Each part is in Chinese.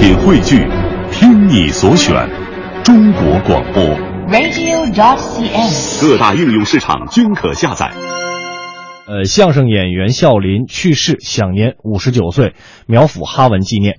品汇聚，听你所选，中国广播。radio.cn。各大应用市场均可下载。呃，相声演员笑林去世，享年五十九岁，苗阜哈文纪念。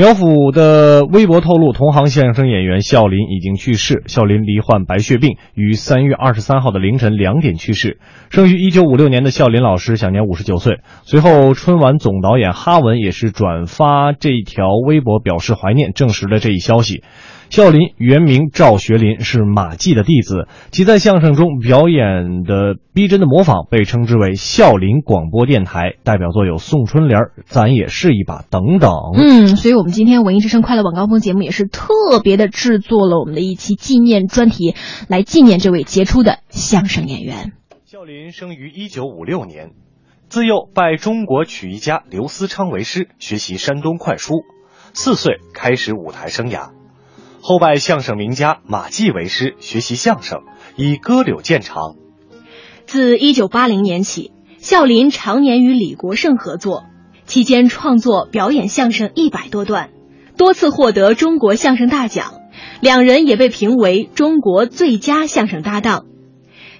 苗阜的微博透露，同行相声演员笑林已经去世。笑林罹患白血病，于三月二十三号的凌晨两点去世。生于一九五六年的笑林老师享年五十九岁。随后，春晚总导演哈文也是转发这条微博表示怀念，证实了这一消息。笑林原名赵学林，是马季的弟子。其在相声中表演的逼真的模仿，被称之为笑林广播电台。代表作有《送春联》《咱也是一把》等等。嗯，所以我们今天文艺之声快乐晚高峰节目也是特别的制作了我们的一期纪念专题，来纪念这位杰出的相声演员。笑林生于一九五六年，自幼拜中国曲艺家刘思昌为师，学习山东快书。四岁开始舞台生涯。后拜相声名家马季为师，学习相声，以歌柳见长。自一九八零年起，笑林常年与李国盛合作，期间创作表演相声一百多段，多次获得中国相声大奖。两人也被评为中国最佳相声搭档。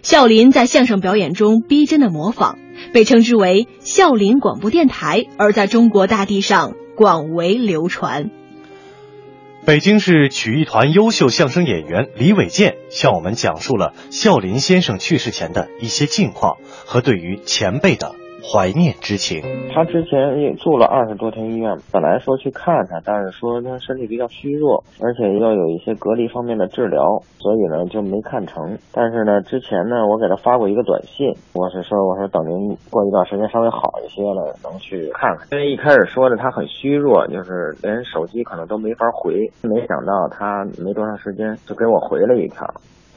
笑林在相声表演中逼真的模仿，被称之为“笑林广播电台”，而在中国大地上广为流传。北京市曲艺团优秀相声演员李伟健向我们讲述了笑林先生去世前的一些近况和对于前辈的怀念之情。他之前也住了二十多天医院，本来说去看他，但是说他身体比较虚弱，而且要有一些隔离方面的治疗，所以呢就没看成。但是呢，之前呢我给他发过一个短信，我是说我说等您过一段时间稍微好一些了，能去看看。因为一开始说的他很虚弱，就是连手机可能都没法回，没想到他没多长时间就给我回了一条。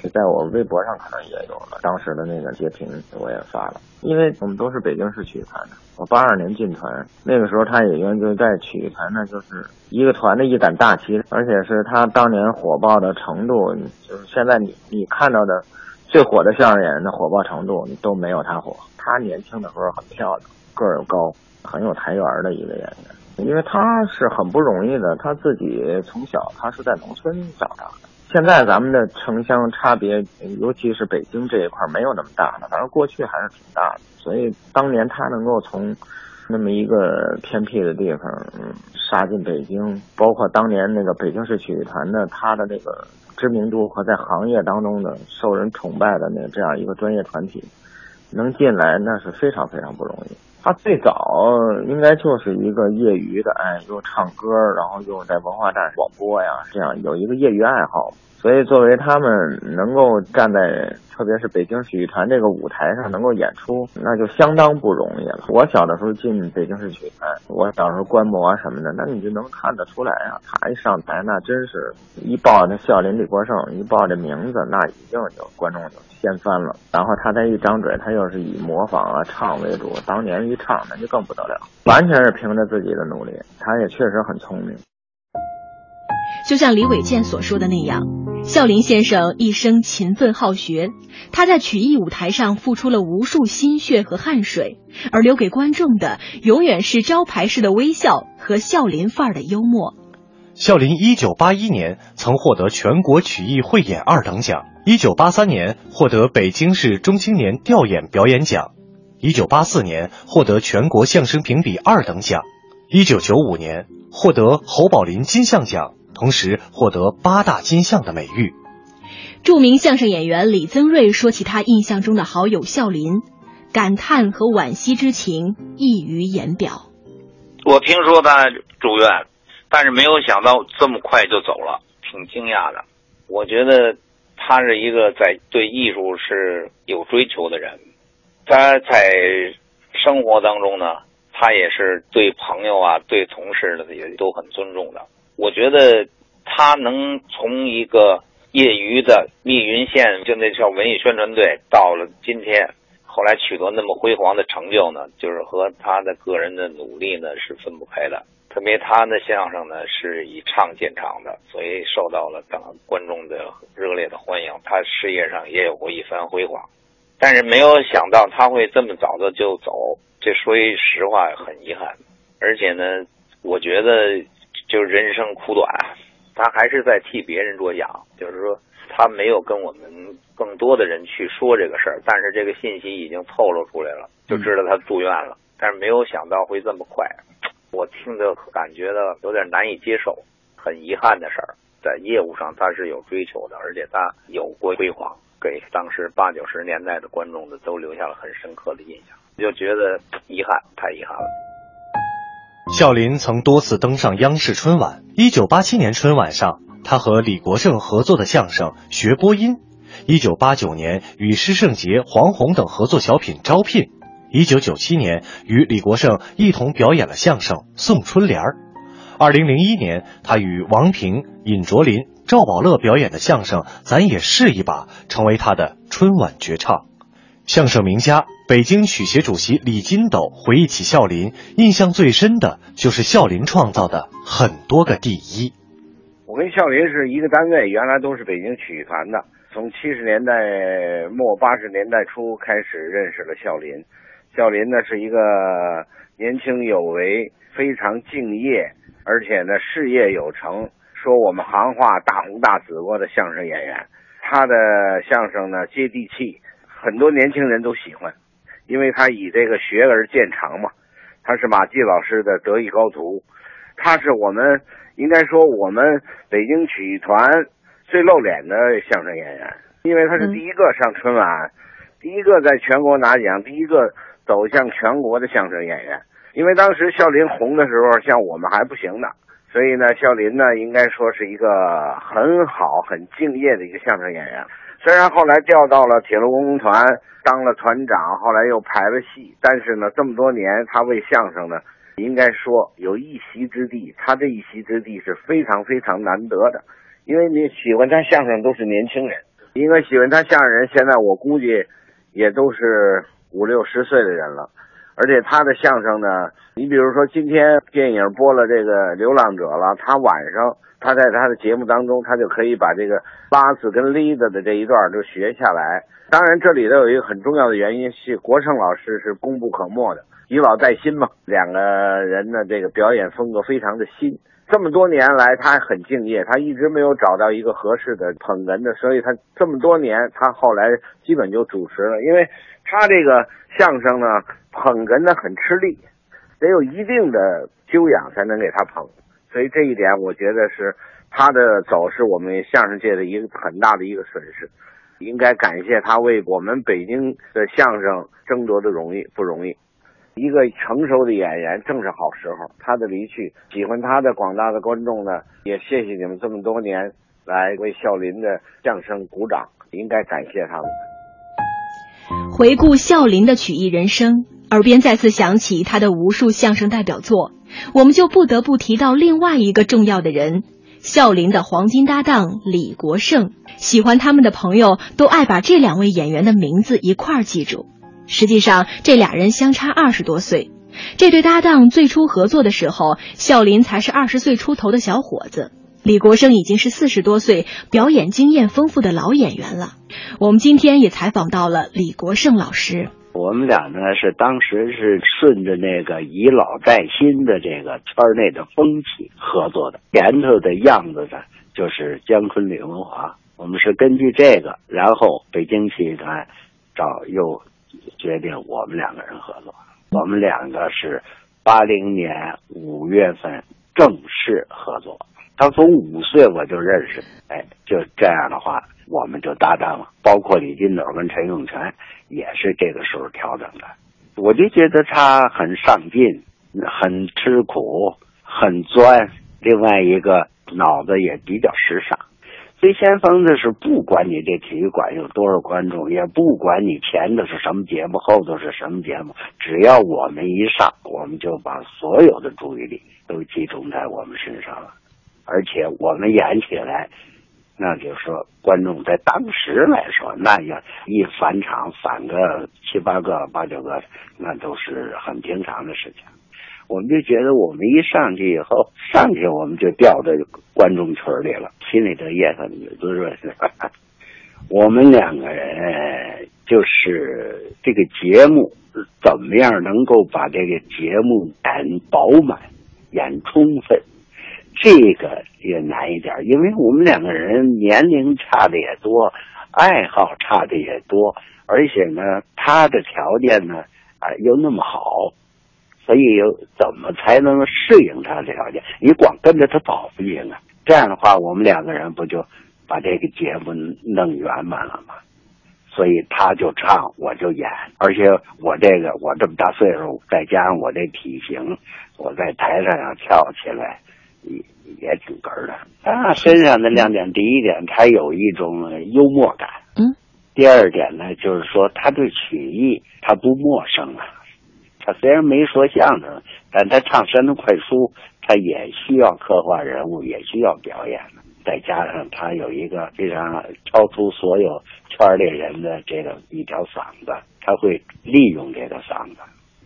在我微博上可能也有了，当时的那个截屏我也发了，因为我们都是北京市曲艺团的，我八二年进团，那个时候他已经就在曲艺团呢，就是一个团的一杆大旗，而且是他当年火爆的程度，就是现在你你看到的最火的相声演员的火爆程度，都没有他火。他年轻的时候很漂亮，个儿又高，很有台缘的一个演员，因为他是很不容易的，他自己从小他是在农村长大的。现在咱们的城乡差别，尤其是北京这一块没有那么大了，反正过去还是挺大的。所以当年他能够从那么一个偏僻的地方，杀进北京，包括当年那个北京市曲艺团的他的那个知名度和在行业当中的受人崇拜的那这样一个专业团体，能进来那是非常非常不容易。他最早应该就是一个业余的，哎，又唱歌，然后又在文化站广播呀，这样有一个业余爱好。所以作为他们能够站在，特别是北京曲艺团这个舞台上能够演出，那就相当不容易了。我小的时候进北京市曲艺团，我小时候观摩啊什么的，那你就能看得出来啊，他一上台那真是一报那笑林李国盛，一报这名字，那已经就观众就掀翻了。然后他再一张嘴，他又是以模仿啊唱为主，当年一唱那就更不得了，完全是凭着自己的努力。他也确实很聪明。就像李伟健所说的那样，笑林先生一生勤奋好学，他在曲艺舞台上付出了无数心血和汗水，而留给观众的永远是招牌式的微笑和笑林范儿的幽默。笑林一九八一年曾获得全国曲艺汇演二等奖，一九八三年获得北京市中青年调演表演奖，一九八四年获得全国相声评比二等奖，一九九五年获得侯宝林金像奖。同时获得八大金像的美誉。著名相声演员李增瑞说起他印象中的好友笑林，感叹和惋惜之情溢于言表。我听说他住院，但是没有想到这么快就走了，挺惊讶的。我觉得他是一个在对艺术是有追求的人，他在生活当中呢，他也是对朋友啊、对同事的也都很尊重的。我觉得他能从一个业余的密云县，就那叫文艺宣传队，到了今天，后来取得那么辉煌的成就呢，就是和他的个人的努力呢是分不开的。特别他的相声呢是以唱见长的，所以受到了等观众的热烈的欢迎。他事业上也有过一番辉煌，但是没有想到他会这么早的就走，这说句实话很遗憾。而且呢，我觉得。就是人生苦短，他还是在替别人着想，就是说他没有跟我们更多的人去说这个事儿，但是这个信息已经透露出来了，就知道他住院了，但是没有想到会这么快，我听着感觉到有点难以接受，很遗憾的事儿。在业务上他是有追求的，而且他有过辉煌，给当时八九十年代的观众的都留下了很深刻的印象，就觉得遗憾，太遗憾了。孝林曾多次登上央视春晚。一九八七年春晚上，他和李国盛合作的相声《学播音》；一九八九年与施圣杰、黄宏等合作小品《招聘》；一九九七年与李国盛一同表演了相声《送春联儿》。二零零一年，他与王平、尹卓林、赵宝乐表演的相声《咱也试一把》成为他的春晚绝唱。相声名家、北京曲协主席李金斗回忆起笑林，印象最深的就是笑林创造的很多个第一。我跟笑林是一个单位，原来都是北京曲艺团的。从七十年代末八十年代初开始认识了笑林。笑林呢是一个年轻有为、非常敬业。而且呢，事业有成，说我们行话大红大紫过的相声演员，他的相声呢接地气，很多年轻人都喜欢，因为他以这个学而见长嘛。他是马季老师的得意高徒，他是我们应该说我们北京曲艺团最露脸的相声演员，因为他是第一个上春晚，第一个在全国拿奖，第一个走向全国的相声演员。因为当时孝林红的时候，像我们还不行呢，所以呢，孝林呢应该说是一个很好、很敬业的一个相声演员。虽然后来调到了铁路文工团当了团长，后来又排了戏，但是呢，这么多年他为相声呢，应该说有一席之地。他这一席之地是非常非常难得的，因为你喜欢他相声都是年轻人，应该喜欢他相声人现在我估计也都是五六十岁的人了。而且他的相声呢，你比如说今天电影播了这个《流浪者》了，他晚上他在他的节目当中，他就可以把这个八字跟哩子的这一段都学下来。当然，这里头有一个很重要的原因是国胜老师是功不可没的，以老带新嘛。两个人呢，这个表演风格非常的新。这么多年来，他很敬业，他一直没有找到一个合适的捧哏的，所以他这么多年，他后来基本就主持了，因为他这个相声呢。捧哏的很吃力，得有一定的修养才能给他捧，所以这一点我觉得是他的走是我们相声界的一个很大的一个损失，应该感谢他为我们北京的相声争夺的容易不容易。一个成熟的演员正是好时候，他的离去，喜欢他的广大的观众呢，也谢谢你们这么多年来为笑林的相声鼓掌，应该感谢他们。回顾笑林的曲艺人生。耳边再次响起他的无数相声代表作，我们就不得不提到另外一个重要的人——笑林的黄金搭档李国盛。喜欢他们的朋友都爱把这两位演员的名字一块记住。实际上，这俩人相差二十多岁。这对搭档最初合作的时候，孝林才是二十岁出头的小伙子，李国盛已经是四十多岁、表演经验丰富的老演员了。我们今天也采访到了李国盛老师。我们俩呢是当时是顺着那个以老带新的这个圈内的风气合作的，前头的样子呢就是姜昆、李文华。我们是根据这个，然后北京戏团找又决定我们两个人合作。我们两个是八零年五月份正式合作。他从五岁我就认识，哎，就这样的话。我们就搭档了，包括李金斗跟陈永泉也是这个时候调整的。我就觉得他很上进，很吃苦，很钻。另外一个脑子也比较时尚。最先锋的是，不管你这体育馆有多少观众，也不管你前头是什么节目，后头是什么节目，只要我们一上，我们就把所有的注意力都集中在我们身上了，而且我们演起来。那就是说，观众在当时来说，那要一返场返个七八个、八九个，那都是很平常的事情。我们就觉得，我们一上去以后，上去我们就掉在观众群里了，心里头也很滋润。我们两个人就是这个节目怎么样能够把这个节目演饱满、演充分。这个也难一点，因为我们两个人年龄差的也多，爱好差的也多，而且呢，他的条件呢啊又那么好，所以怎么才能适应他的条件？你光跟着他跑不行啊！这样的话，我们两个人不就把这个节目弄圆满了吗？所以他就唱，我就演，而且我这个我这么大岁数，再加上我这体型，我在台上要跳起来，也也挺哏儿的。他身上的亮点，第一点，他有一种幽默感。嗯。第二点呢，就是说他对曲艺他不陌生啊。他虽然没说相声，但他唱山东快书，他也需要刻画人物，也需要表演。再加上他有一个非常超出所有圈里人的这个一条嗓子，他会利用这个嗓子。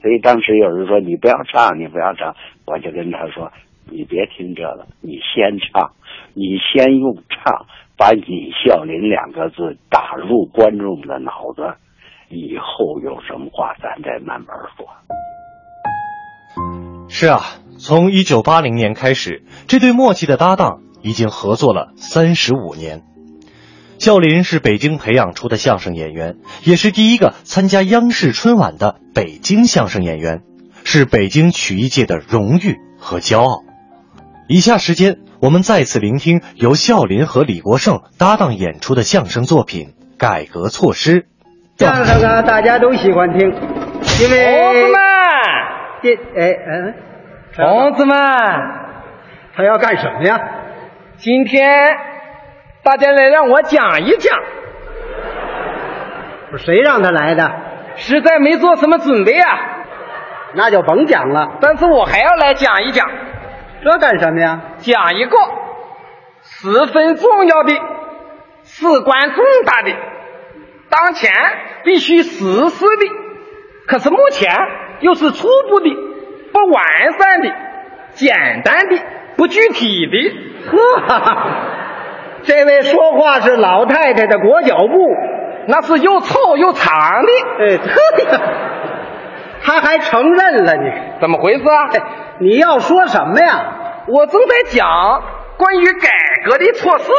所以当时有人说你不要唱，你不要唱，我就跟他说，你别听这个，你先唱，你先用唱把李孝林两个字打入观众的脑子，以后有什么话咱再慢慢说。是啊，从一九八零年开始，这对默契的搭档。已经合作了三十五年，笑林是北京培养出的相声演员，也是第一个参加央视春晚的北京相声演员，是北京曲艺界的荣誉和骄傲。以下时间，我们再次聆听由笑林和李国盛搭档演出的相声作品《改革措施》。相声啊，大家都喜欢听，因为同志们，这哎嗯，同志们，他要干什么呀？今天大家来让我讲一讲，不是谁让他来的？实在没做什么准备啊，那就甭讲了。但是我还要来讲一讲，这干什么呀？讲一个十分重要的、事关重大的、当前必须实施的，可是目前又是初步的、不完善的、简单的、不具体的。呵，这位说话是老太太的裹脚布，那是又臭又长的。哎，对，他还承认了你，怎么回事啊？你要说什么呀？我正在讲关于改革的措施。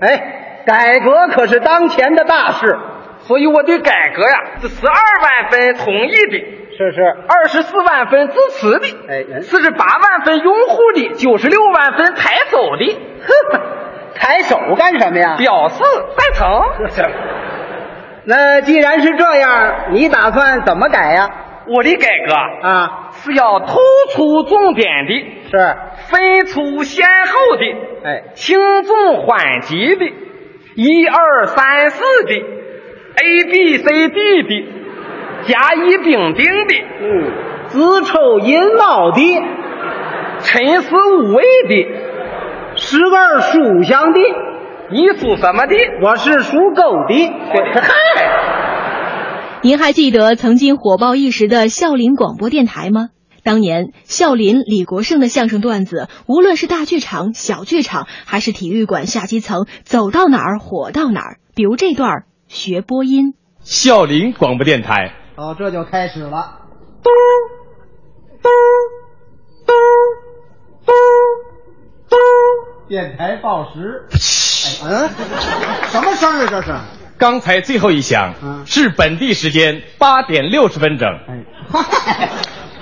哎，改革可是当前的大事，所以我对改革呀是十二万分同意的。是是，二十四万分支持的，哎，四十八万分拥护的，九十六万分抬手的，哼，抬手干什么呀？表示赞成。那既然是这样，你打算怎么改呀？我的改革啊，是要突出重点的，是分出先后的，哎，轻重缓急的，一二三四的，A B C D 的。甲乙丙丁的，嗯，子丑寅卯的，辰巳午未的，十二属相的，你属什么的？我是属狗的。嗨，您还记得曾经火爆一时的孝林广播电台吗？当年孝林、李国盛的相声段子，无论是大剧场、小剧场，还是体育馆下基层，走到哪儿火到哪儿。比如这段学播音，孝林广播电台。哦，这就开始了。嘟嘟嘟嘟嘟，电台报时。嗯，什么声啊？这是？刚才最后一响，是本地时间八点六十分整。哎，嗨，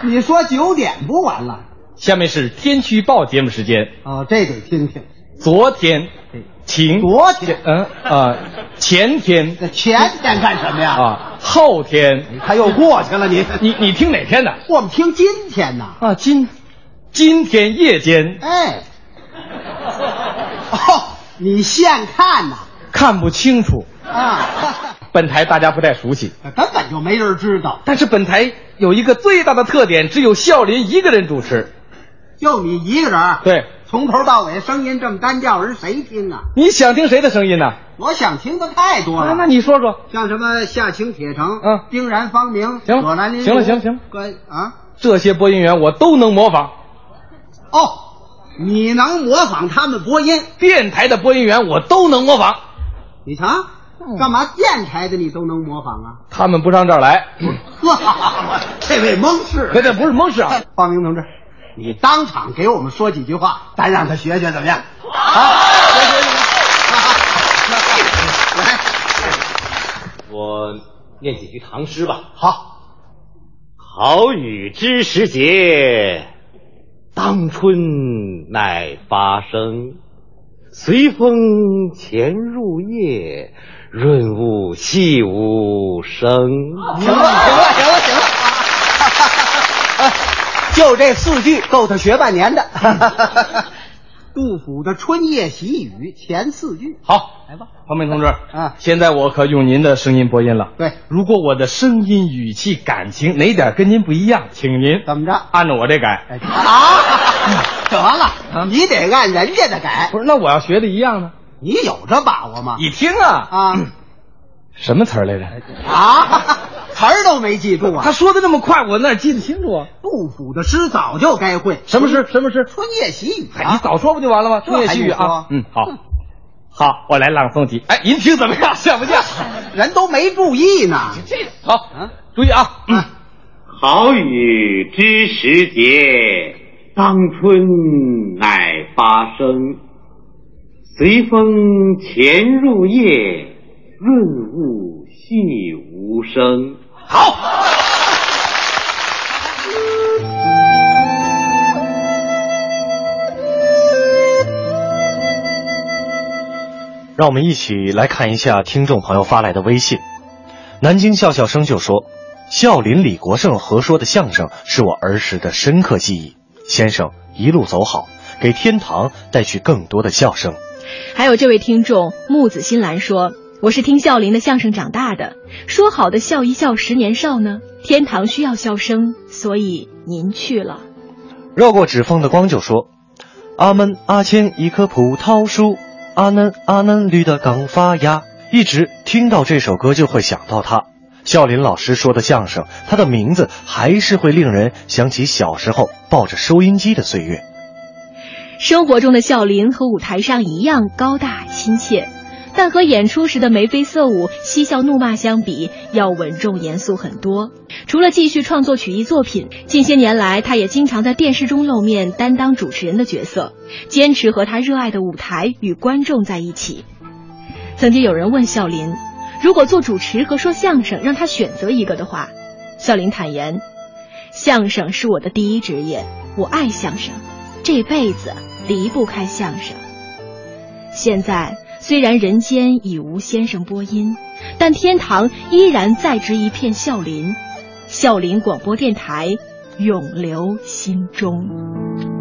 你说九点不完了？下面是天气预报节目时间。哦，这得听听。昨天。晴，昨天，嗯啊，前天，前天干什么呀？啊，后天，他又过去了。你你你听哪天的？我们听今天呐。啊，今今天夜间。哎，哦，你现看呐？看不清楚啊。本台大家不太熟悉，根本就没人知道。但是本台有一个最大的特点，只有笑林一个人主持，就你一个人。对。从头到尾声音这么单调，人谁听啊？你想听谁的声音呢？我想听的太多了。那你说说，像什么夏青铁城，嗯，丁然方明，行葛兰林，行了，行了，行了，关啊，这些播音员我都能模仿。哦，你能模仿他们播音？电台的播音员我都能模仿。你瞧，干嘛电台的你都能模仿啊？他们不上这儿来。呵，这位蒙氏，这这不是蒙氏啊，方明同志。你当场给我们说几句话，咱让他学学怎么样？好，学学学。来，我念几句唐诗吧。好，好雨知时节，当春乃发生。随风潜入夜，润物细无声。行了，行了，行了。就这四句够他学半年的。杜甫的《春夜喜雨》前四句，好，来吧，方明同志，啊，现在我可用您的声音播音了。对，如果我的声音、语气、感情哪点跟您不一样，请您怎么着？按照我这改。啊，得了，你得按人家的改。不是，那我要学的一样呢？你有这把握吗？你听啊啊，什么词儿来着？啊，词儿都没记住啊！他说的那么快，我哪记得清楚啊？杜甫的诗早就该会。什么诗？什么诗？春夜喜雨哎，你早说不就完了吗？春夜喜雨啊。嗯，好，好，我来朗诵题。哎，您听怎么样？像不像？人都没注意呢。这好，注意啊。嗯，好雨知时节，当春乃发生。随风潜入夜，润物细无声。好。让我们一起来看一下听众朋友发来的微信。南京笑笑生就说：“笑林李国盛合说的相声是我儿时的深刻记忆。先生一路走好，给天堂带去更多的笑声。”还有这位听众木子新兰说：“我是听笑林的相声长大的，说好的笑一笑十年少呢？天堂需要笑声，所以您去了。”绕过指缝的光就说：“阿门阿前一棵葡萄树，阿嫩阿嫩绿的刚发芽。”一直听到这首歌就会想到他。笑林老师说的相声，他的名字还是会令人想起小时候抱着收音机的岁月。生活中的笑林和舞台上一样高大亲切，但和演出时的眉飞色舞、嬉笑怒骂相比，要稳重严肃很多。除了继续创作曲艺作品，近些年来他也经常在电视中露面，担当主持人的角色，坚持和他热爱的舞台与观众在一起。曾经有人问笑林，如果做主持和说相声让他选择一个的话，笑林坦言，相声是我的第一职业，我爱相声，这辈子离不开相声。现在虽然人间已无先生播音，但天堂依然在植一片孝林，孝林广播电台永留心中。